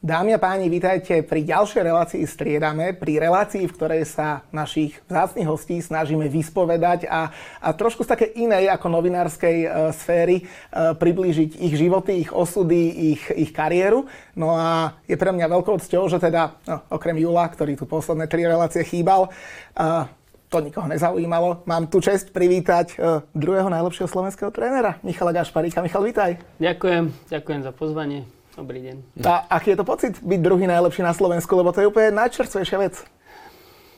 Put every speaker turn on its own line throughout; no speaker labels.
Dámy a páni, vítajte pri ďalšej relácii Striedame, pri relácii, v ktorej sa našich vzácných hostí snažíme vyspovedať a, a trošku z také inej ako novinárskej e, sféry e, priblížiť ich životy, ich osudy, ich, ich kariéru. No a je pre mňa veľkou cťou, že teda, no, okrem Jula, ktorý tu posledné tri relácie chýbal, e, to nikoho nezaujímalo. Mám tu čest privítať e, druhého najlepšieho slovenského trénera, Michala Gašparíka. Michal, vítaj.
Ďakujem, ďakujem za pozvanie. Dobrý deň.
A aký je to pocit byť druhý najlepší na Slovensku, lebo to je úplne najčerstvejšia vec?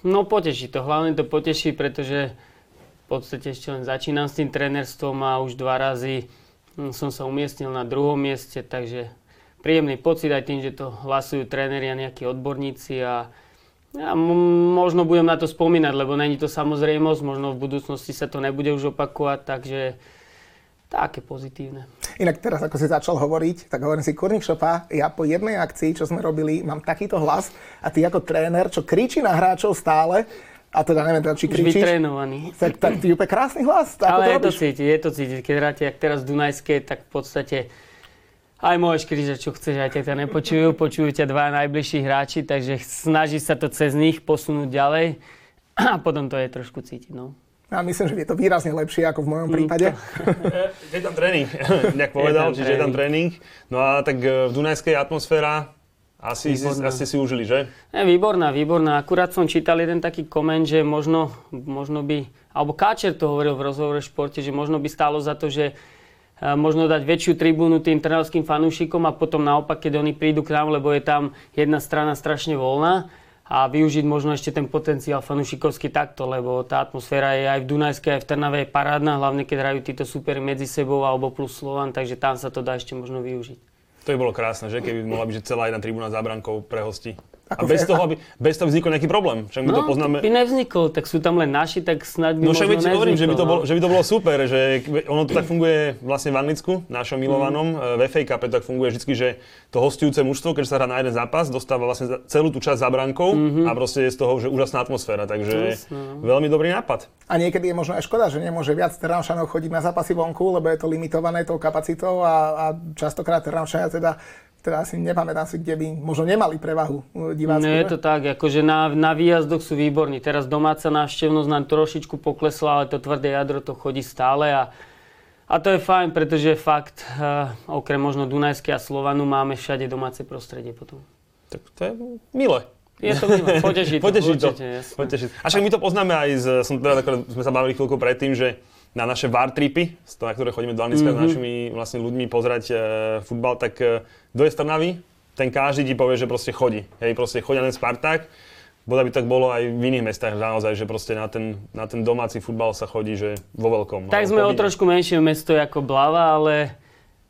No poteší to, hlavne to poteší, pretože v podstate ešte len začínam s tým trénerstvom a už dva razy hm, som sa umiestnil na druhom mieste, takže príjemný pocit aj tým, že to hlasujú tréneri a nejakí odborníci a ja možno budem na to spomínať, lebo není to samozrejmosť, možno v budúcnosti sa to nebude už opakovať, takže také pozitívne.
Inak teraz, ako si začal hovoriť, tak hovorím si, Kurník Šopa, ja po jednej akcii, čo sme robili, mám takýto hlas a ty ako tréner, čo kričí na hráčov stále, a teda neviem, teda, či kričíš.
vytrénovaný.
Tak, tak ty úplne krásny hlas. Ako
Ale
to
je
robíš?
to cítiť, je to cítiť. Keď hráte jak teraz v Dunajskej, tak v podstate aj môžeš kričať, čo chceš, aj ťa nepočujú. Počujú ťa dva najbližší hráči, takže snaží sa to cez nich posunúť ďalej. A potom to je trošku cítiť. No.
Ja myslím, že je to výrazne lepšie ako v mojom prípade.
Je tam tréning, nejak povedal,
Je tam
čiže je tam tréning. No a tak e, v Dunajskej atmosféra asi, si,
Výborná.
asi si užili, že?
Je, výborná, výborná. Akurát som čítal jeden taký koment, že možno, možno by, alebo Káčer to hovoril v rozhovore v športe, že možno by stálo za to, že e, možno dať väčšiu tribúnu tým trnavským fanúšikom a potom naopak, keď oni prídu k nám, lebo je tam jedna strana strašne voľná a využiť možno ešte ten potenciál fanúšikovský takto, lebo tá atmosféra je aj v Dunajskej, aj v Trnave je parádna, hlavne keď hrajú títo superi medzi sebou alebo plus Slovan, takže tam sa to dá ešte možno využiť.
To by bolo krásne, že? Keby mohla byť celá jedna tribúna za brankou pre hosti. A bez
fe-
toho, aby, bez toho vznikol nejaký problém. Však my to poznáme.
by nevznikol, tak sú tam len naši, tak snáď by
No však veď hovorím, že by, to bolo,
no.
že by to bolo super, že ono to tak funguje vlastne v Anglicku, našom milovanom,
Mm.
v FA Cup tak funguje vždy, že to hostujúce mužstvo, keď sa hrá na jeden zápas, dostáva vlastne celú tú časť za brankou a proste je z toho že úžasná atmosféra, takže
Mhm. Jasné, no.
veľmi dobrý nápad.
A niekedy je možno aj škoda, že nemôže viac Trnavšanov chodiť na zápasy vonku, lebo je to limitované tou kapacitou a, a častokrát Trnavšania teda teda asi nepamätám si, kde by možno nemali prevahu uh, diváckú.
No je to tak, akože na, na výjazdoch sú výborní. Teraz domáca návštevnosť nám trošičku poklesla, ale to tvrdé jadro to chodí stále a, a to je fajn, pretože fakt, uh, okrem možno Dunajskej a Slovanu, máme všade domáce prostredie potom.
Tak to je milé.
Je to milé, poteší to,
Poteší to.
určite, jasné.
Poteší. A však my to poznáme aj z, som teda, sme sa bavili chvíľku predtým, že na naše VAR tripy, z toho, na ktoré chodíme do Anglicka
Mhm.
s našimi vlastne ľuďmi pozerať e, futbal, tak e, kto je z Trnavy, ten každý ti povie, že proste chodí. Hej, proste chodia ten Spartak. Bodaj by tak bolo aj v iných mestách naozaj, že proste na ten, na ten domáci futbal sa chodí, že vo veľkom.
Tak sme o
povinne.
trošku menšie mesto ako Blava, ale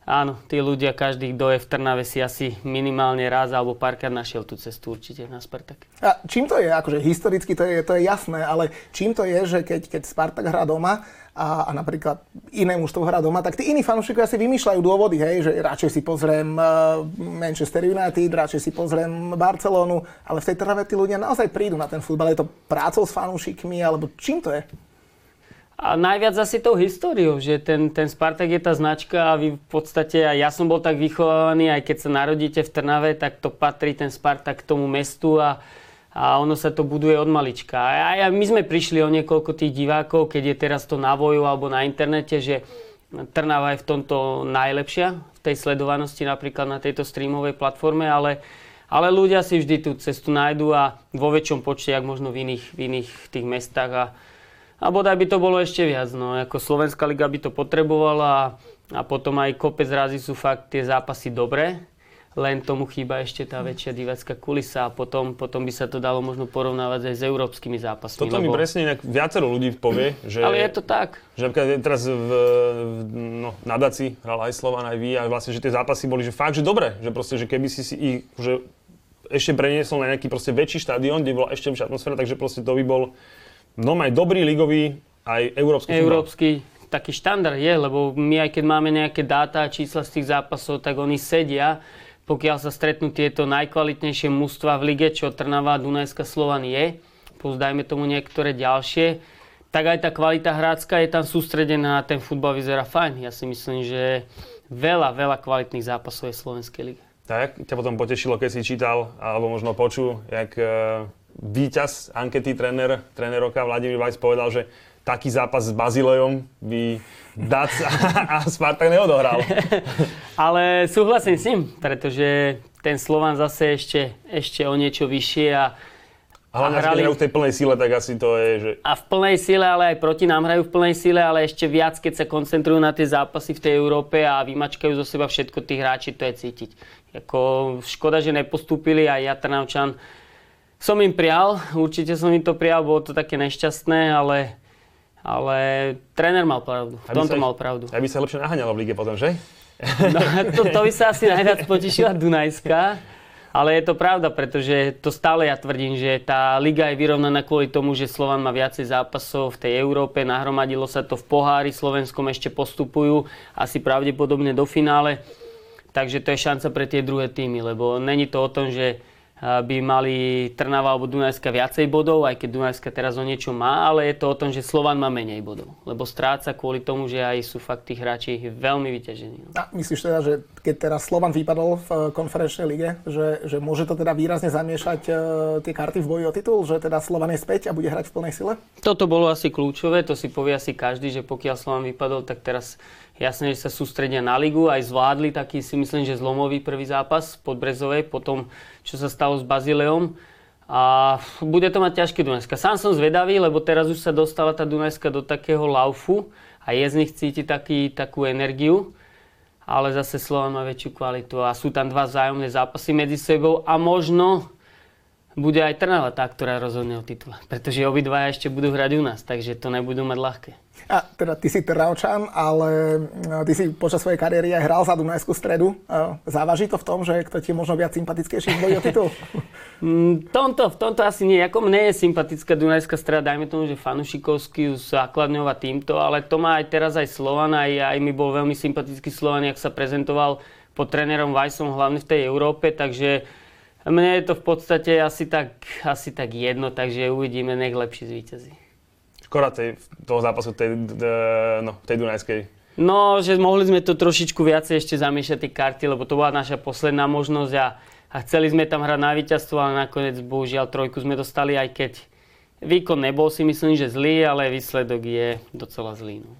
áno, tí ľudia, každý, kto je v Trnave, si asi minimálne raz alebo párkrát našiel tú cestu určite na Spartak.
A čím to je? Akože historicky to je, to je jasné, ale čím to je, že keď, keď Spartak hrá doma a, a napríklad iné mužstvo hrá doma, tak tí iní fanúšikovia si vymýšľajú dôvody, hej, že radšej si pozriem uh, Manchester United, radšej si pozriem Barcelonu, ale v tej Trnave tí ľudia naozaj prídu na ten futbal. Je to prácou s fanúšikmi, alebo čím to je?
A najviac asi tou históriou, že ten, ten Spartak je tá značka a vy v podstate, aj ja som bol tak vychovávaný, aj keď sa narodíte v Trnave, tak to patrí ten Spartak k tomu mestu a, a ono sa to buduje od malička. A, my sme prišli o niekoľko tých divákov, keď je teraz to na voju alebo na internete, že Trnava je v tomto najlepšia, v tej sledovanosti napríklad na tejto streamovej platforme, ale, ale ľudia si vždy tú cestu nájdu a vo väčšom počte, jak možno v iných, v iných tých mestách a, a bodaj by to bolo ešte viac. No. Ako Slovenská liga by to potrebovala a, a potom aj kopec razy sú fakt tie zápasy dobré. Len tomu chýba ešte tá väčšia divácka kulisa a potom, potom by sa to dalo možno porovnávať aj s európskymi zápasmi.
Toto mi presne inak viacero ľudí povie, že...
Ale je to tak.
Že teraz v, no, na Daci hral aj Slovan, aj vy a vlastne, že tie zápasy boli že fakt, že dobre. Že proste, že keby si si ich že ešte preniesol na nejaký proste väčší štadión, kde bola ešte väčšia atmosféra, takže proste to by bol no aj dobrý ligový, aj európsky.
Európsky taký štandard je, lebo my aj keď máme nejaké dáta a čísla z tých zápasov, tak oni sedia, pokiaľ sa stretnú tieto najkvalitnejšie mužstva v lige, čo Trnava Dunajská Slovan je, plus dajme tomu niektoré ďalšie, tak aj tá kvalita hrácka je tam sústredená a ten futbal vyzerá fajn. Ja si myslím, že veľa, veľa kvalitných zápasov je v Slovenskej lige.
Tak, ťa potom potešilo, keď si čítal, alebo možno počul, jak uh, víťaz ankety tréner, tréner roka Vladimír Vajs povedal, že taký zápas s Bazilejom by Dac a, a Spartak neodohral.
Ale súhlasím s ním, pretože ten Slovan zase ešte, ešte o niečo vyššie a
a hlavne, hrali... keď v tej plnej síle, tak asi to je, že...
A v plnej síle, ale aj proti nám hrajú v plnej síle, ale ešte viac, keď sa koncentrujú na tie zápasy v tej Európe a vymačkajú zo seba všetko tí hráči, to je cítiť. Jako, škoda, že nepostúpili a ja Trnavčan som im prial, určite som im to prial, bolo to také nešťastné, ale, ale tréner mal pravdu, v tomto mal pravdu.
Aby sa lepšie naháňalo v lige potom, že?
No, to, to by sa asi najviac potešila Dunajská. Ale je to pravda, pretože to stále ja tvrdím, že tá liga je vyrovnaná kvôli tomu, že Slovan má viacej zápasov v tej Európe, nahromadilo sa to v pohári, Slovenskom ešte postupujú asi pravdepodobne do finále. Takže to je šanca pre tie druhé týmy, lebo není to o tom, že by mali Trnava alebo Dunajska viacej bodov, aj keď Dunajska teraz o niečo má, ale je to o tom, že Slovan má menej bodov. Lebo stráca kvôli tomu, že aj sú fakt tí hráči veľmi vyťažení.
A myslíš teda, že keď teraz Slovan vypadol v eh, konferenčnej lige, že, že môže to teda výrazne zamiešať uh, tie karty v boji o titul, že teda Slovan je späť a bude hrať v plnej sile?
Toto bolo asi kľúčové, to si povie asi každý, že pokiaľ Slovan vypadol, tak teraz Jasné, že sa sústredia na ligu, aj zvládli taký si myslím, že zlomový prvý zápas pod Brezovej, potom čo sa stalo s Bazileom. A bude to mať ťažké Dunajska. Sám som zvedavý, lebo teraz už sa dostala tá Dunajska do takého laufu a je z nich cíti taký, takú energiu. Ale zase Slovan má väčšiu kvalitu a sú tam dva vzájomné zápasy medzi sebou a možno bude aj Trnava tá, ktorá rozhodne o titule. Pretože obidvaja ešte budú hrať u nás, takže to nebudú mať ľahké.
A teda ty si Trnavčan, ale e, ty si počas svojej kariéry aj hral za Dunajskú stredu. E, závaží to v tom, že kto ti je možno viac sympatickejší v boji o titul?
Mm, v tomto, v tomto asi nie. Ako mne je sympatická Dunajská streda, dajme tomu, že fanušikovský, základňová týmto, ale to má aj teraz aj Slovan, aj, aj mi bol veľmi sympatický Slovan, jak sa prezentoval pod trénerom Vajsom, hlavne v tej Európe, takže mne je to v podstate asi tak, asi tak jedno, takže uvidíme, nech lepší zvýťazí
skora tej, toho zápasu tej, no, tej Dunajskej?
No, že mohli sme to trošičku viacej ešte zamiešať tie karty, lebo to bola naša posledná možnosť a, a chceli sme tam hrať na víťazstvo, ale nakoniec bohužiaľ trojku sme dostali, aj keď výkon nebol si myslím, že zlý, ale výsledok je docela zlý. No.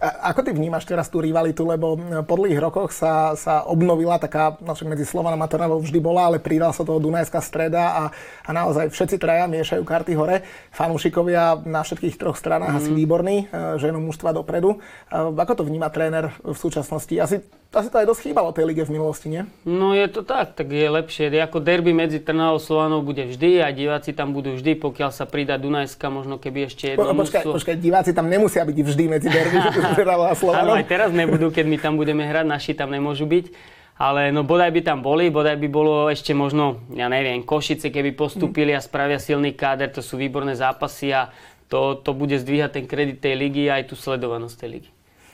A ako ty vnímaš teraz tú rivalitu, lebo po dlhých rokoch sa, sa obnovila taká, no medzi Slovanom a Trnavou vždy bola, ale pridal sa toho Dunajská streda a, a naozaj všetci traja miešajú karty hore. Fanúšikovia na všetkých troch stranách mm. asi výborní, e, ženú mužstva dopredu. E, ako to vníma tréner v súčasnosti? Asi asi to aj dosť chýbalo tej lige v minulosti, nie?
No je to tak, tak je lepšie. Ako derby medzi Trnavou a Slovanou bude vždy a diváci tam budú vždy, pokiaľ sa pridá Dunajska, možno keby ešte jedno
po, počkaj, počkaj, diváci tam nemusia byť vždy medzi derby Trnavou a Slovanou.
Áno, aj teraz nebudú, keď my tam budeme hrať, naši tam nemôžu byť. Ale no bodaj by tam boli, bodaj by bolo ešte možno, ja neviem, Košice, keby postúpili a spravia silný káder, to sú výborné zápasy a to, to bude zdvíhať ten kredit tej ligy a aj tú sledovanosť tej ligy.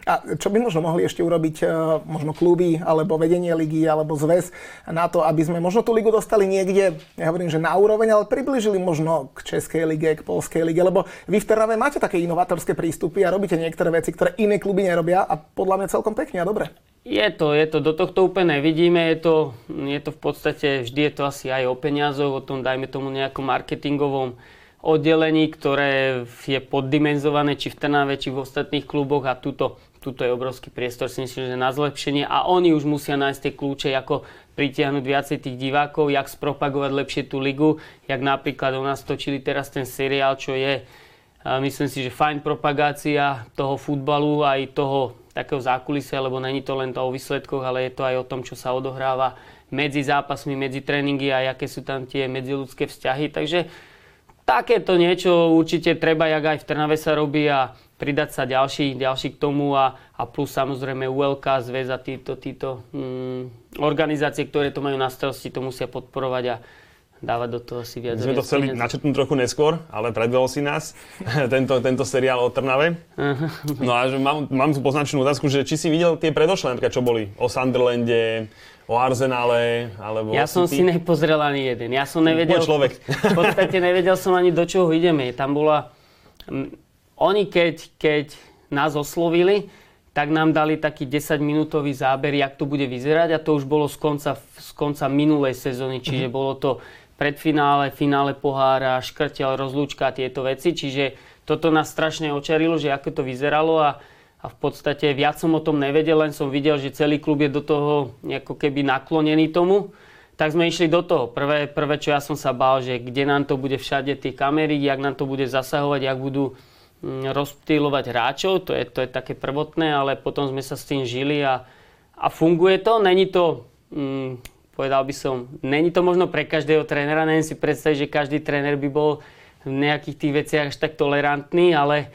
A čo by možno mohli ešte urobiť e, možno kluby, alebo vedenie ligy, alebo zväz na to, aby sme možno tú ligu dostali niekde, ja hovorím, že na úroveň, ale približili možno k Českej lige, k Polskej lige, lebo vy v Trnave máte také inovatorské prístupy a robíte niektoré veci, ktoré iné kluby nerobia a podľa mňa celkom pekne a dobre.
Je to, je to, do tohto úplne nevidíme, je to, je to v podstate, vždy je to asi aj o peniazoch, o tom dajme tomu nejakom marketingovom oddelení, ktoré je poddimenzované či v Trnave, či v ostatných kluboch a túto tuto je obrovský priestor si myslím, že na zlepšenie a oni už musia nájsť tie kľúče, ako pritiahnuť viacej tých divákov, jak spropagovať lepšie tú ligu, jak napríklad u nás točili teraz ten seriál, čo je myslím si, že fajn propagácia toho futbalu aj toho takého zákulisia, lebo není to len to o výsledkoch, ale je to aj o tom, čo sa odohráva medzi zápasmi, medzi tréningy a aké sú tam tie medziludské vzťahy. Takže takéto niečo určite treba, jak aj v Trnave sa robí a pridať sa ďalší, ďalší k tomu a, a plus samozrejme ULK, zväz a títo, títo mm, organizácie, ktoré to majú na starosti, to musia podporovať a dávať do toho si viac.
My sme to chceli peniazy. načrtnúť trochu neskôr, ale predvol si nás tento, tento seriál o Trnave. no a že mám, mám tu poznačenú otázku, že či si videl tie predošlé, čo boli o Sunderlande, o Arsenále, alebo
Ja som si nepozrel ani jeden. Ja som nevedel...
človek.
v podstate nevedel som ani do čoho ideme. Tam bola oni keď, keď nás oslovili, tak nám dali taký 10-minútový záber, jak to bude vyzerať a to už bolo z konca, z konca minulej sezóny, čiže mm-hmm. bolo to predfinále, finále pohára, škrtel, rozlúčka a tieto veci, čiže toto nás strašne očarilo, že ako to vyzeralo a, a v podstate viac som o tom nevedel, len som videl, že celý klub je do toho ako keby naklonený tomu. Tak sme išli do toho. Prvé, prvé, čo ja som sa bál, že kde nám to bude všade tie kamery, jak nám to bude zasahovať, jak budú rozptýlovať hráčov, to je, to je také prvotné, ale potom sme sa s tým žili a, a funguje to. Není to, mm, povedal by som, není to možno pre každého trénera, neviem si predstaviť, že každý tréner by bol v nejakých tých veciach až tak tolerantný, ale,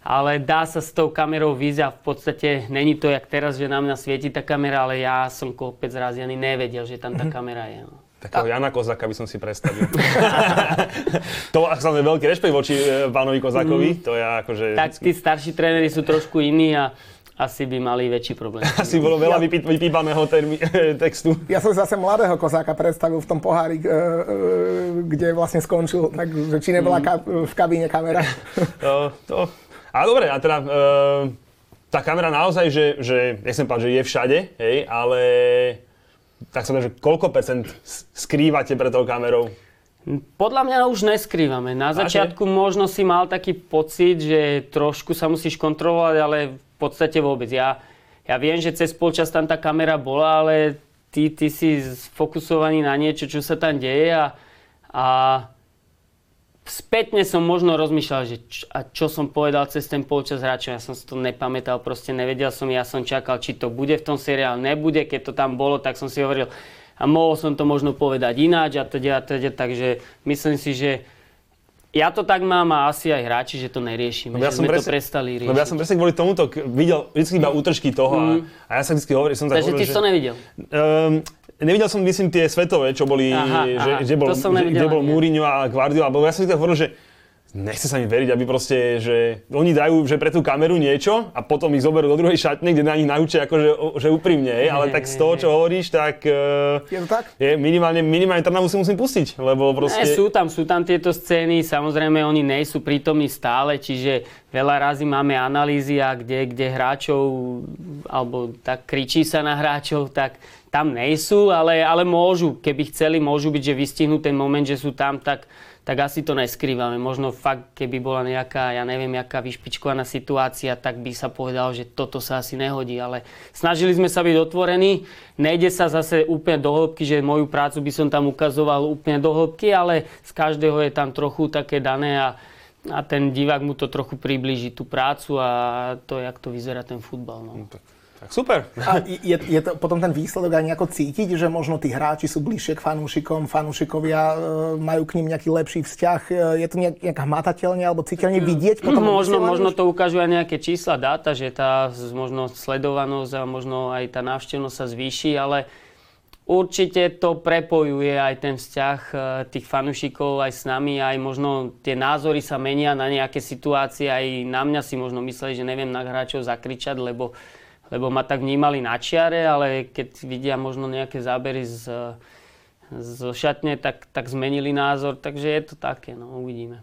ale dá sa s tou kamerou výjsť a v podstate není to jak teraz, že na mňa svieti tá kamera, ale ja som kopec razy ani nevedel, že tam tá mm-hmm. kamera je. No.
Takého Jana Kozaka by som si predstavil. to samozrejme veľký rešpekt voči e, pánovi Kozakovi. Mm. To je akože...
Tak tí starší tréneri sú trošku iní a asi by mali väčší problém.
Asi bolo veľa ja... vypípaného termi- textu.
Ja som zase mladého kozáka predstavil v tom pohári, e, e, kde vlastne skončil, takže či nebola mm. ka- v kabíne kamera.
to, to. A dobre, a teda tá kamera naozaj, že, že nechcem povedať, že je všade, hej, ale tak sa že koľko percent skrývate pre tou kamerou?
Podľa mňa už neskrývame. Na začiatku možno si mal taký pocit, že trošku sa musíš kontrolovať, ale v podstate vôbec. Ja, ja viem, že cez polčas tam tá kamera bola, ale ty, ty si fokusovaný na niečo, čo sa tam deje a, a spätne som možno rozmýšľal, že č- a čo som povedal cez ten polčas hráčov, ja som si to nepamätal, proste nevedel som, ja som čakal, či to bude v tom seriále, nebude, keď to tam bolo, tak som si hovoril, a mohol som to možno povedať ináč a teda, teda, takže myslím si, že ja to tak mám a asi aj hráči, že to neriešime, ja že sme presne, to prestali riešiť.
Lebo ja som presne kvôli tomuto videl vždy iba útržky toho mm. a, a ja sa vždy hovoril, som
tak Takže hovoril, ty že... to nevidel? Um,
nevidel som, myslím, tie svetové, čo boli, aha, že, aha, bol, že, kde bol Mourinho a Guardiola, lebo ja som si hovoril, že nechce sa mi veriť, aby proste, že oni dajú že pre tú kameru niečo a potom ich zoberú do druhej šatne, kde na nich naučia akože že úprimne, je, ale tak z toho, čo hovoríš, tak...
Je to tak?
Je, minimálne, minimálne Trnavu si musím pustiť, lebo proste...
Ne, sú tam, sú tam tieto scény, samozrejme oni nie sú prítomní stále, čiže veľa razy máme analýzy a kde, kde hráčov, alebo tak kričí sa na hráčov, tak tam nejsú, ale, ale môžu, keby chceli, môžu byť, že vystihnú ten moment, že sú tam, tak, tak asi to neskrývame. Možno fakt, keby bola nejaká, ja neviem, jaká vyšpičkovaná situácia, tak by sa povedal, že toto sa asi nehodí. Ale snažili sme sa byť otvorení. Nejde sa zase úplne do hĺbky, že moju prácu by som tam ukazoval úplne do hĺbky, ale z každého je tam trochu také dané a, a ten divák mu to trochu priblíži tú prácu a to, jak to vyzerá ten futbal. No. no
tak super.
A je, je to potom ten výsledok aj nejako cítiť, že možno tí hráči sú bližšie k fanúšikom, fanúšikovia e, majú k ním nejaký lepší vzťah. E, je to nejak, nejak hmatateľne alebo citeľne vidieť potom?
Možno, možno to ukážu aj nejaké čísla, dáta, že tá možno sledovanosť a možno aj tá návštevnosť sa zvýši, ale Určite to prepojuje aj ten vzťah e, tých fanúšikov aj s nami, aj možno tie názory sa menia na nejaké situácie, aj na mňa si možno mysleli, že neviem na hráčov zakričať, lebo lebo ma tak vnímali na čiare, ale keď vidia možno nejaké zábery z, zo šatne, tak, tak zmenili názor, takže je to také, no uvidíme.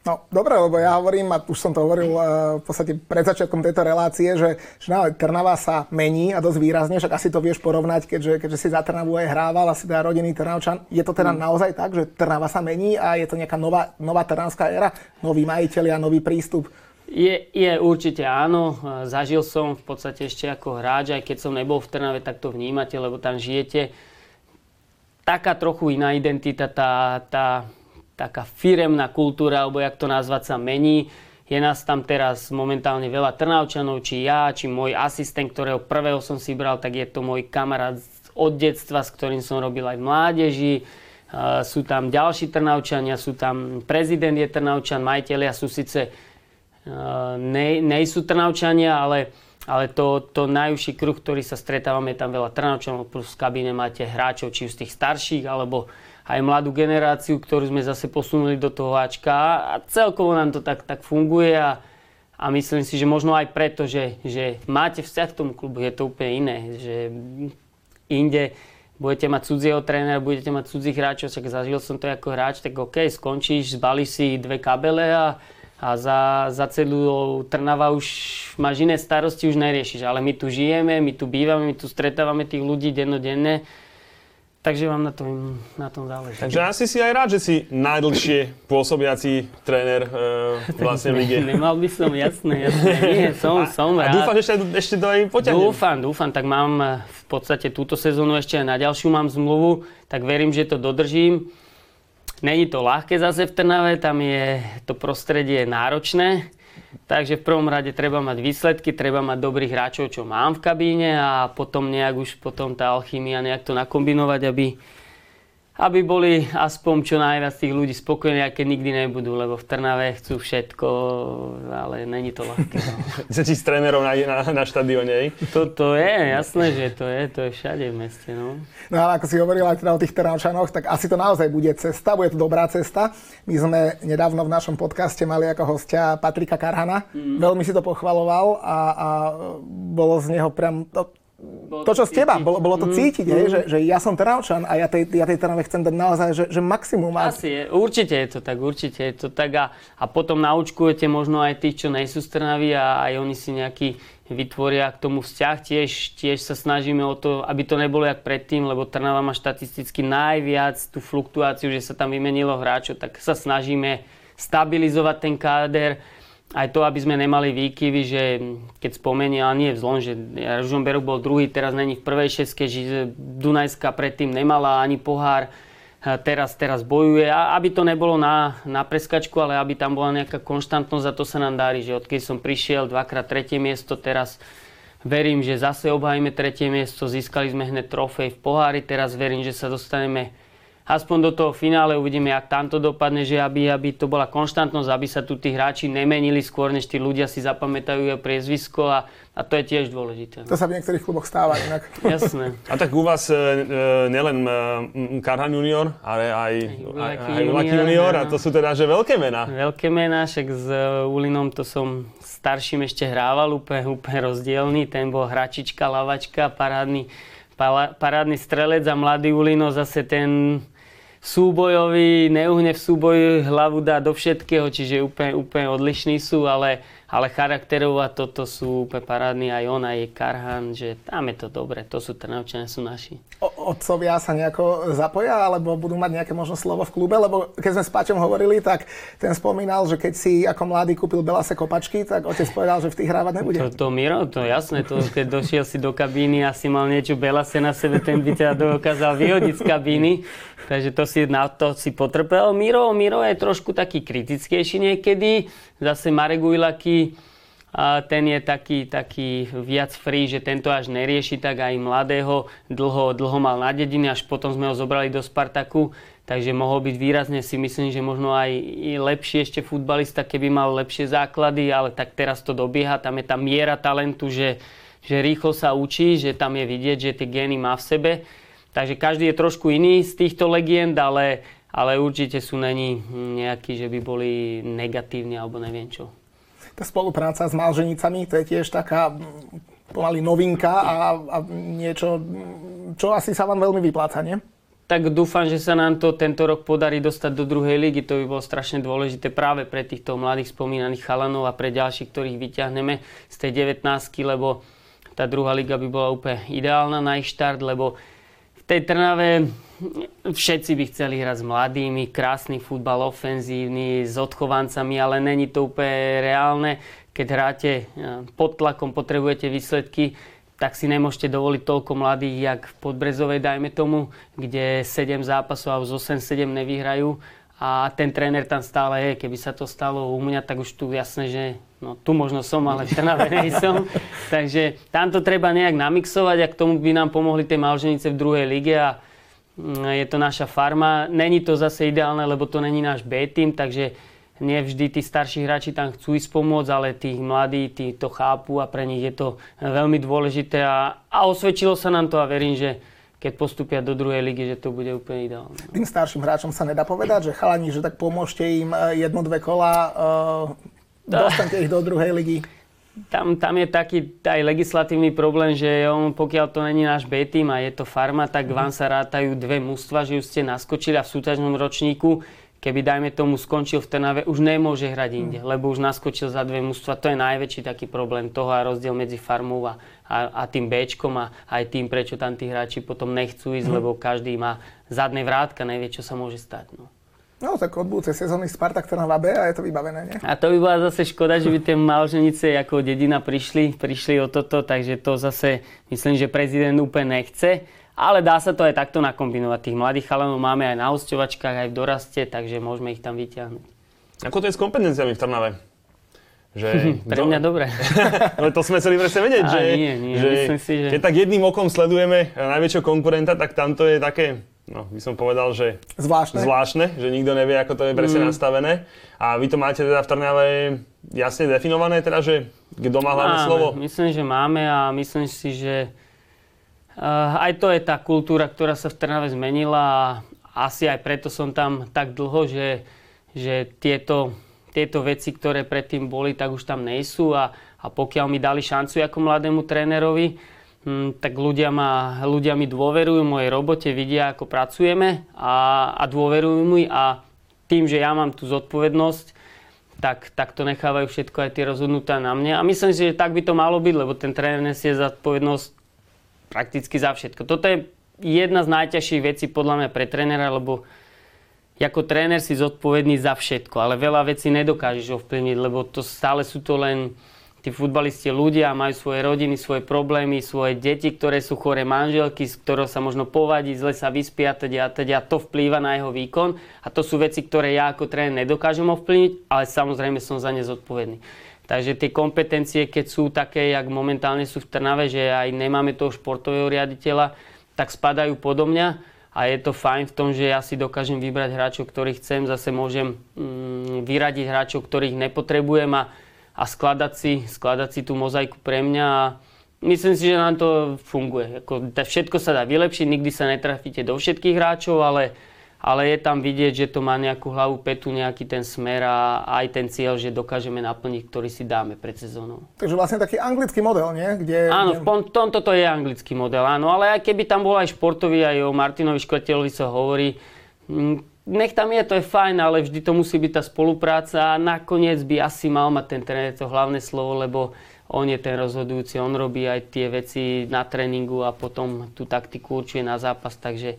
No, dobre, lebo ja hovorím, a už som to hovoril uh, v podstate pred začiatkom tejto relácie, že, že naozaj Trnava sa mení a dosť výrazne, však asi to vieš porovnať, keďže, keďže si za Trnavu aj hrával, asi teda rodinný Trnavčan. Je to teda mm. naozaj tak, že Trnava sa mení a je to nejaká nová, nová trnavská éra, noví majiteľi a nový prístup?
Je, je určite áno. Zažil som v podstate ešte ako hráč, aj keď som nebol v Trnave, tak to vnímate, lebo tam žijete. Taká trochu iná identita, tá, tá taká firemná kultúra, alebo jak to nazvať, sa mení. Je nás tam teraz momentálne veľa Trnavčanov, či ja, či môj asistent, ktorého prvého som si bral, tak je to môj kamarát od detstva, s ktorým som robil aj v mládeži. Uh, sú tam ďalší Trnavčania, sú tam prezident je Trnavčan, majiteľia sú síce ne, nejsú Trnavčania, ale, ale to, to najúžší kruh, ktorý sa stretávame, je tam veľa Trnavčanov, plus v kabíne máte hráčov, či už z tých starších, alebo aj mladú generáciu, ktorú sme zase posunuli do toho Ačka. A celkovo nám to tak, tak funguje a, a myslím si, že možno aj preto, že, že máte vzťah k tomu klubu, je to úplne iné, že inde budete mať cudzieho trénera, budete mať cudzích hráčov, však zažil som to ako hráč, tak OK, skončíš, zbalíš si dve kabele a, a za, za celú Trnava už máš iné starosti, už neriešiš. Ale my tu žijeme, my tu bývame, my tu stretávame tých ľudí dennodenne. Takže vám na tom, na tom záleží.
Takže asi si aj rád, že si najdlhšie pôsobiaci tréner e, vlastne v lige.
Nemal by som, jasné, jasné. Nie, som, a, som rád.
A dúfam, že ešte, ešte to aj poťahnem.
Dúfam, dúfam. Tak mám v podstate túto sezónu ešte aj na ďalšiu mám zmluvu, tak verím, že to dodržím. Není to ľahké zase v Trnave, tam je to prostredie náročné. Takže v prvom rade treba mať výsledky, treba mať dobrých hráčov, čo mám v kabíne a potom nejak už potom tá alchymia nejak to nakombinovať, aby, aby boli aspoň čo najviac tých ľudí spokojní, keď nikdy nebudú, lebo v Trnave chcú všetko, ale není to ľahké. No.
Chcete s trénerom na, na, na štadióne,
to, to je, jasné, že to je, to je všade v meste. No,
no ale ako si hovoril aj teda o tých Trnavčanoch, tak asi to naozaj bude cesta, bude to dobrá cesta. My sme nedávno v našom podcaste mali ako hostia Patrika Karhana. Mm. Veľmi si to pochvaloval a, a bolo z neho priam, to, to, čo z teba, bolo, bolo to mm, cítiť, mm. Hej, že, že ja som Trnavčan a ja tej, ja tej Trnave chcem dať naozaj, že, že maximum.
Asi je, určite je to tak, určite je to tak a, a potom naučkujete možno aj tých, čo nejsú z Trnavy a aj oni si nejaký vytvoria k tomu vzťah. Tiež, tiež sa snažíme o to, aby to nebolo jak predtým, lebo Trnava má štatisticky najviac tú fluktuáciu, že sa tam vymenilo hráčov, tak sa snažíme stabilizovať ten káder aj to, aby sme nemali výkyvy, že keď spomenie, ale nie v zlom, že Ružomberok bol druhý, teraz není v prvej šeske, že Dunajska predtým nemala ani pohár, teraz, teraz bojuje. A aby to nebolo na, na preskačku, ale aby tam bola nejaká konštantnosť a to sa nám darí, že odkedy som prišiel dvakrát tretie miesto, teraz verím, že zase obhajíme tretie miesto, získali sme hneď trofej v pohári, teraz verím, že sa dostaneme aspoň do toho finále uvidíme, jak tam to dopadne, že aby, aby to bola konštantnosť, aby sa tu tí hráči nemenili skôr, než tí ľudia si zapamätajú jeho priezvisko a, a to je tiež dôležité.
To sa v niektorých kluboch stáva inak.
Jasné.
A tak u vás e, e nielen e, Karhan junior, ale aj, aj, aj Ulaki junior, a to sú teda že veľké mená.
Veľké mená, však s e, Ulinom to som starším ešte hrával, úplne, úplne rozdielný. Ten bol hračička, lavačka, parádny, parádny strelec a mladý Ulino zase ten súbojový, neuhne v súboji, hlavu dá do všetkého, čiže úplne, úplne odlišní sú, ale ale charakterov a toto sú úplne parádni, aj on, aj Karhan, že tam je to dobre, to sú Trnavčania, sú naši.
O, otcovia sa nejako zapoja, alebo budú mať nejaké možno slovo v klube? Lebo keď sme s Paťom hovorili, tak ten spomínal, že keď si ako mladý kúpil Belase kopačky, tak otec povedal, že v tých hrávať nebude.
To, to Miro, to jasné, to keď došiel si do kabíny a si mal niečo Belase na sebe, ten by teda dokázal vyhodiť z kabíny. Takže to si na to si potrpel. Miro, Miro je trošku taký kritickejší niekedy. Zase Marek Ujlaky, ten je taký, taký viac free, že tento až nerieši, tak aj mladého dlho, dlho mal na dediny, až potom sme ho zobrali do Spartaku, takže mohol byť výrazne si myslím, že možno aj lepší ešte futbalista, keby mal lepšie základy, ale tak teraz to dobieha, tam je tá miera talentu, že, že rýchlo sa učí, že tam je vidieť, že tie gény má v sebe. Takže každý je trošku iný z týchto legend, ale ale určite sú není nejakí, že by boli negatívni alebo neviem čo.
Tá spolupráca s Malženicami, to je tiež taká pomaly novinka a, a niečo, čo asi sa vám veľmi vypláca, nie?
tak dúfam, že sa nám to tento rok podarí dostať do druhej ligy. To by bolo strašne dôležité práve pre týchto mladých spomínaných chalanov a pre ďalších, ktorých vyťahneme z tej 19 lebo tá druhá liga by bola úplne ideálna na ich štart, lebo tej Trnave všetci by chceli hrať s mladými, krásny futbal, ofenzívny, s odchovancami, ale není to úplne reálne. Keď hráte e, pod tlakom, potrebujete výsledky, tak si nemôžete dovoliť toľko mladých, jak v Podbrezovej, dajme tomu, kde 7 zápasov a z 8-7 nevyhrajú a ten tréner tam stále je. Keby sa to stalo u mňa, tak už tu jasné, že no tu možno som, ale v Trnave som. Takže tam to treba nejak namixovať a k tomu by nám pomohli tie Malženice v druhej lige a Mm, je to naša farma. Není to zase ideálne, lebo to není náš B tým, takže nie vždy tí starší hráči tam chcú ísť pomôcť, ale tí mladí tí to chápu a pre nich je to veľmi dôležité a, a osvedčilo sa nám to a verím, že keď postupia do druhej ligy, že to bude úplne ideálne.
Tým starším hráčom sa nedá povedať, že chalani, že tak pomôžte im eh, jedno, dve kola, uh, dostanete ich do druhej ligy
tam, tam je taký aj legislatívny problém, že on, pokiaľ to není náš B tým a je to farma, tak mm. vám sa rátajú dve mužstva, že už ste naskočili a v súťažnom ročníku, keby dajme tomu skončil v Trnave, už nemôže hrať inde, mm. lebo už naskočil za dve mužstva. To je najväčší taký problém toho a rozdiel medzi farmou a, a, a tým Bčkom a aj tým, prečo tam tí hráči potom nechcú ísť, mm. lebo každý má zadné vrátka, nevie, čo sa môže stať. No.
No, tak od budúcej sezóny Spartak Trnava B a je to vybavené, nie?
A to by bola zase škoda, že by tie Malženice ako dedina prišli, prišli o toto, takže to zase myslím, že prezident úplne nechce. Ale dá sa to aj takto nakombinovať. Tých mladých chalanov máme aj na hosťovačkách, aj v doraste, takže môžeme ich tam vyťahnuť.
Ako to je s kompetenciami v Trnave?
Že, Pre mňa dobre.
Ale to sme chceli presne vedieť,
že,
nie,
nie, že, myslím si, že...
keď tak jedným okom sledujeme najväčšieho konkurenta, tak tamto je také, no by som povedal, že
zvláštne,
zvláštne že nikto nevie, ako to je presne mm. nastavené. A vy to máte teda v Trnave jasne definované, teda, že kto má hlavné slovo?
Myslím, že máme a myslím si, že Uh, aj to je tá kultúra, ktorá sa v Trnave zmenila a asi aj preto som tam tak dlho, že, že tieto, tieto veci, ktoré predtým boli, tak už tam nejsú a, a pokiaľ mi dali šancu ako mladému trénerovi, hm, tak ľudia, ma, ľudia mi dôverujú mojej robote, vidia, ako pracujeme a, a dôverujú mi a tým, že ja mám tú zodpovednosť, tak, tak to nechávajú všetko aj tie rozhodnutá na mne. A myslím si, že tak by to malo byť, lebo ten tréner nesie zodpovednosť prakticky za všetko. Toto je jedna z najťažších vecí podľa mňa pre trénera, lebo ako tréner si zodpovedný za všetko, ale veľa vecí nedokážeš ovplyvniť, lebo to stále sú to len tí futbalisti ľudia, majú svoje rodiny, svoje problémy, svoje deti, ktoré sú chore manželky, z ktorého sa možno povadí, zle sa vyspí a teda, a teda to vplýva na jeho výkon a to sú veci, ktoré ja ako tréner nedokážem ovplyvniť, ale samozrejme som za ne zodpovedný. Takže tie kompetencie, keď sú také, jak momentálne sú v Trnave, že aj nemáme toho športového riaditeľa, tak spadajú podo mňa a je to fajn v tom, že ja si dokážem vybrať hráčov, ktorých chcem, zase môžem mm, vyradiť hráčov, ktorých nepotrebujem a, a skladať, si, skladať si tú mozaiku pre mňa a myslím si, že nám to funguje. Ako, všetko sa dá vylepšiť, nikdy sa netrafíte do všetkých hráčov, ale ale je tam vidieť, že to má nejakú hlavu petu, nejaký ten smer a aj ten cieľ, že dokážeme naplniť, ktorý si dáme pred sezónou.
Takže vlastne taký anglický model, nie?
Kde, áno, v tomto to je anglický model, áno, ale aj keby tam bol aj športový, aj o Martinovi Škletelovi sa hovorí, mm, nech tam je, to je fajn, ale vždy to musí byť tá spolupráca a nakoniec by asi mal mať ten tréner to hlavné slovo, lebo on je ten rozhodujúci, on robí aj tie veci na tréningu a potom tú taktiku určuje na zápas, takže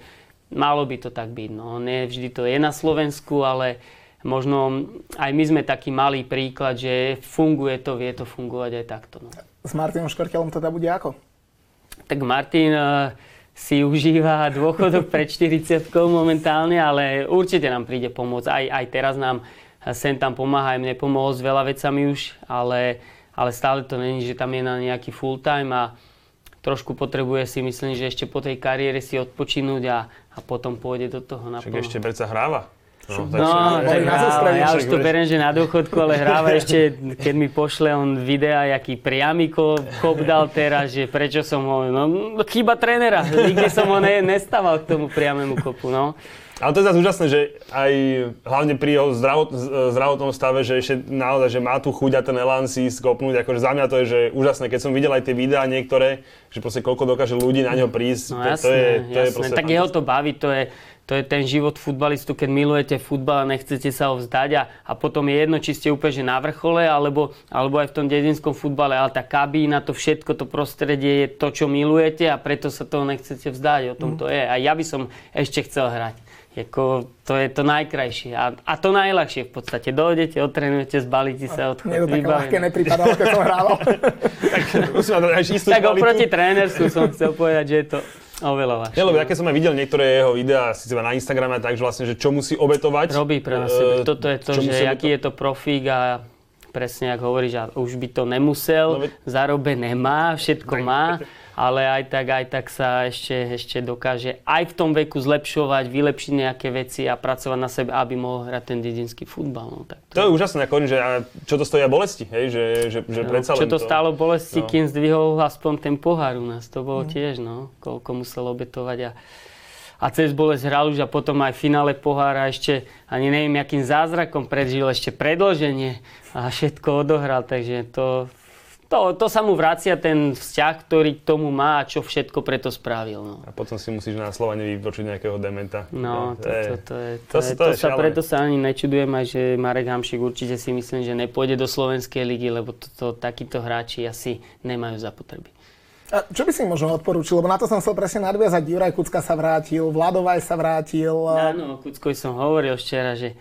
malo by to tak byť. No. Nie vždy to je na Slovensku, ale možno aj my sme taký malý príklad, že funguje to, vie to fungovať aj takto. No.
S Martinom Škrtelom teda bude ako?
Tak Martin uh, si užíva dôchodok pred 40 momentálne, ale určite nám príde pomôcť. Aj, aj teraz nám sem tam pomáha, aj mne pomohol s veľa vecami už, ale, ale stále to není, že tam je na nejaký full time a trošku potrebuje si myslím, že ešte po tej kariére si odpočinúť a, a potom pôjde do toho naplno.
Však ešte predsa hráva.
No, no tak hráva, ja už to beriem, že na dôchodku, ale hráva ešte, keď mi pošle on videa, aký priamy kop, kop dal teraz, že prečo som ho, no chyba trénera, nikdy som ho ne, nestával k tomu priamému kopu, no.
Ale to je zase úžasné, že aj hlavne pri jeho zdravot, zdravotnom stave, že ešte naozaj, že má tu chuť a ten elán si skopnúť. Akože za mňa to je že úžasné, keď som videl aj tie videá niektoré, že proste koľko dokáže ľudí na ňo prísť.
No, jasné, to je, to jasné. je proste tak jeho to baví, to je, to je ten život futbalistu, keď milujete futbal a nechcete sa ho vzdať a, a potom je jedno, či ste úplne že na vrchole, alebo, alebo aj v tom dedinskom futbale, ale tá kabína, to všetko, to prostredie je to, čo milujete a preto sa toho nechcete vzdať, o tom mm. to je. A ja by som ešte chcel hrať. Jako, to je to najkrajšie a, a to najľahšie v podstate. Dojdete, otrenujete, zbalíte sa, odchod,
Mne to také ľahké nepripadalo, keď som hrával.
tak, tak oproti trénersku som chcel povedať, že je to oveľa ľahšie.
Ja, lebo ja keď som aj videl niektoré jeho videá, síce na Instagrame, tak že vlastne, že čo musí obetovať.
Robí pre nás sebe. Toto je to, že aký je to profík a presne, ako hovoríš, že už by to nemusel, no, zarobe nemá, všetko má ale aj tak, aj tak sa ešte, ešte dokáže aj v tom veku zlepšovať, vylepšiť nejaké veci a pracovať na sebe, aby mohol hrať ten dedinský futbal. No, tak
to... to je úžasné, ako že čo to stojí bolesti, hej? že, že, že
no, Čo to, to stálo bolesti, no. kým zdvihol aspoň ten pohár u nás, to bolo mm. tiež, no, koľko musel obetovať a a cez bolesť hral už a potom aj v finále pohára ešte ani neviem, akým zázrakom prežil ešte predloženie a všetko odohral, takže to to, to sa mu vracia ten vzťah, ktorý k tomu má a čo všetko preto spravil. No.
A potom si musíš na Slovane vypočuť nejakého dementa.
No, to, to, to, je, to, to, je, to, to sa, preto sa ani nečudujem aj, že Marek Hamšik určite si myslím, že nepôjde do Slovenskej ligy, lebo to, to, takíto hráči asi nemajú zapotreby.
A čo by si možno odporúčil? Lebo na to som chcel presne nadviazať. Juraj Kucka sa vrátil, Vladovaj sa vrátil.
Áno, Kuckoj som hovoril včera, že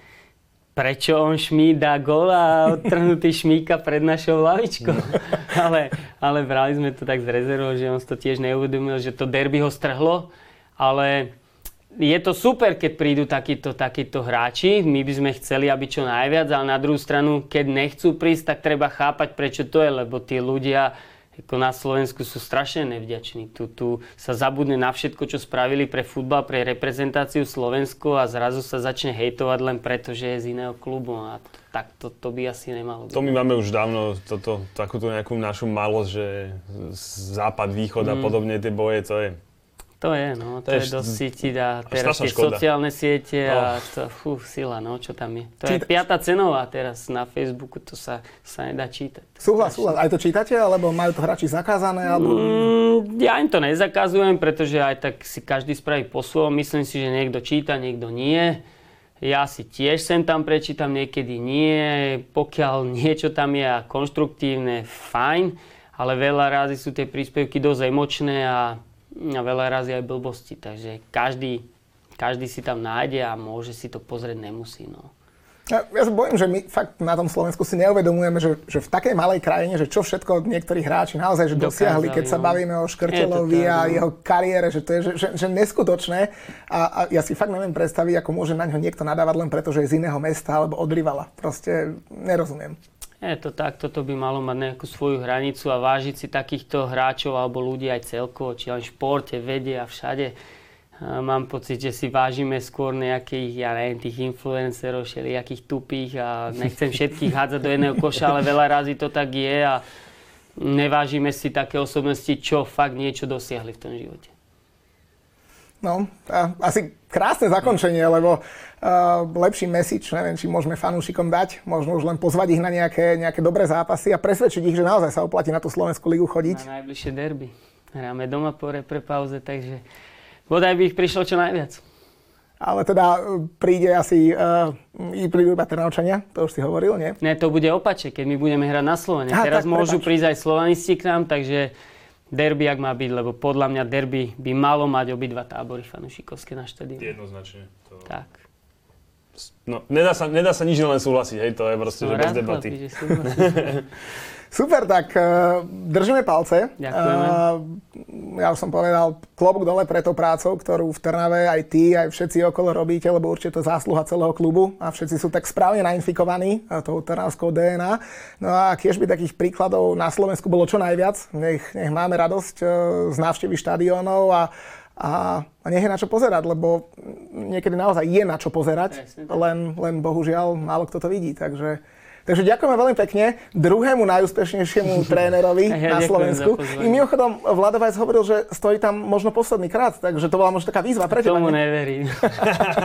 prečo on šmí dá gól a odtrhnutý šmíka pred našou lavičkou. ale, ale brali sme to tak z rezervou, že on to tiež neuvedomil, že to derby ho strhlo. Ale je to super, keď prídu takíto, takíto hráči. My by sme chceli, aby čo najviac, ale na druhú stranu, keď nechcú prísť, tak treba chápať, prečo to je, lebo tí ľudia ako na Slovensku sú strašne nevďační. Tu, tu sa zabudne na všetko, čo spravili pre futbal, pre reprezentáciu Slovensku a zrazu sa začne hejtovať len preto, že je z iného klubu. A tak to, to by asi nemalo byť.
To my máme už dávno, toto, takúto nejakú našu malosť, že západ, východ mm. a podobne tie boje, to je
to je, no, to, to je, je dosť cítiť a teraz tie škoda. sociálne siete a oh. to, fú, sila, no, čo tam je. To Číta... je piata cenová teraz na Facebooku, to sa, sa nedá čítať.
Súhlas, súhlas. Aj to čítate, alebo majú to hráči zakázané? Alebo...
Mm, ja im to nezakazujem, pretože aj tak si každý spraví po svojom. Myslím si, že niekto číta, niekto nie. Ja si tiež sem tam prečítam, niekedy nie. Pokiaľ niečo tam je a konštruktívne, fajn. Ale veľa razy sú tie príspevky dosť emočné a a veľa razy aj blbosti, takže každý, každý si tam nájde a môže si to pozrieť, nemusí. No.
Ja, ja sa bojím, že my fakt na tom Slovensku si neuvedomujeme, že, že v takej malej krajine, že čo všetko niektorí hráči naozaj že dosiahli, keď sa no. bavíme o Škrtelovi a no. jeho kariére, že to je že, že, že neskutočné. A, a ja si fakt neviem predstaviť, ako môže na ňo niekto nadávať len preto, že je z iného mesta alebo od rivala. Proste nerozumiem.
Je to tak, toto by malo mať nejakú svoju hranicu a vážiť si takýchto hráčov alebo ľudí aj celkovo, či len v športe, vede a všade. Mám pocit, že si vážime skôr nejakých, ja neviem, tých influencerov, všelijakých tupých a nechcem všetkých hádzať do jedného koša, ale veľa razy to tak je a nevážime si také osobnosti, čo fakt niečo dosiahli v tom živote.
No, a asi krásne zakončenie, lebo uh, lepší message, neviem, či môžeme fanúšikom dať, možno už len pozvať ich na nejaké, nejaké dobré zápasy a presvedčiť ich, že naozaj sa oplatí na tú Slovenskú ligu chodiť.
Na najbližšie derby. Hráme doma po repre pauze, takže bodaj by ich prišlo čo najviac.
Ale teda e, príde asi, uh, prídu iba Trnavčania, to už si hovoril, nie?
Ne, to bude opačne, keď my budeme hrať na Slovene. Teraz tak, môžu prepáč. prísť aj Slovanisti k nám, takže derby, ak má byť, lebo podľa mňa derby by malo mať obidva tábory fanušikovské na štadióne.
Jednoznačne. To...
Tak.
No, nedá sa, nedá sa nič len súhlasiť, hej, to je proste, no, že bez debaty.
Super, tak uh, držíme palce.
Ďakujeme. Uh,
ja už som povedal, klobúk dole pre tou prácou, ktorú v Trnave aj ty, aj všetci okolo robíte, lebo určite to zásluha celého klubu a všetci sú tak správne nainfikovaní uh, tou trnavskou DNA. No a tiež by takých príkladov na Slovensku bolo čo najviac. Nech, nech máme radosť uh, z návštevy štadiónov a a, a nech je na čo pozerať, lebo niekedy naozaj je na čo pozerať, len, len bohužiaľ málo kto to vidí. Takže Takže ďakujeme veľmi pekne druhému najúspešnejšiemu trénerovi ja na Slovensku. I mimochodom, Vladovajc hovoril, že stojí tam možno posledný krát, takže to bola možno taká výzva pre
teba. Tomu neverím.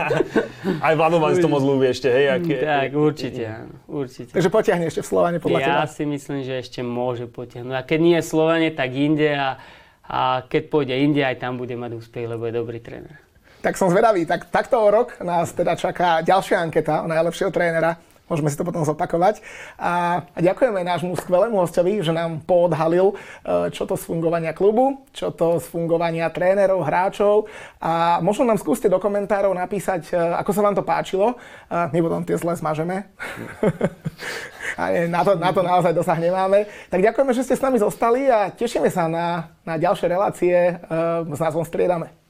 Aj Vladovajc to moc ľúbi ešte, hej? Ak
je... Tak, určite. Určite.
Takže potiahne ešte v Slovane podľa
ja
teba?
Ja si myslím, že ešte môže potiahnuť. A keď nie je Slovane, tak inde a, a keď pôjde inde, aj tam bude mať úspech, lebo je dobrý tréner.
Tak som zvedavý. Tak, takto o rok nás teda čaká ďalšia anketa o najlepšieho trénera Môžeme si to potom zopakovať. A, ďakujeme nášmu skvelému hostovi, že nám poodhalil, e, čo to z fungovania klubu, čo to z fungovania trénerov, hráčov. A možno nám skúste do komentárov napísať, e, ako sa vám to páčilo. A my potom tie zle zmažeme. a na, to, na to naozaj dosah nemáme. Tak ďakujeme, že ste s nami zostali a tešíme sa na, na ďalšie relácie e, s názvom Striedame.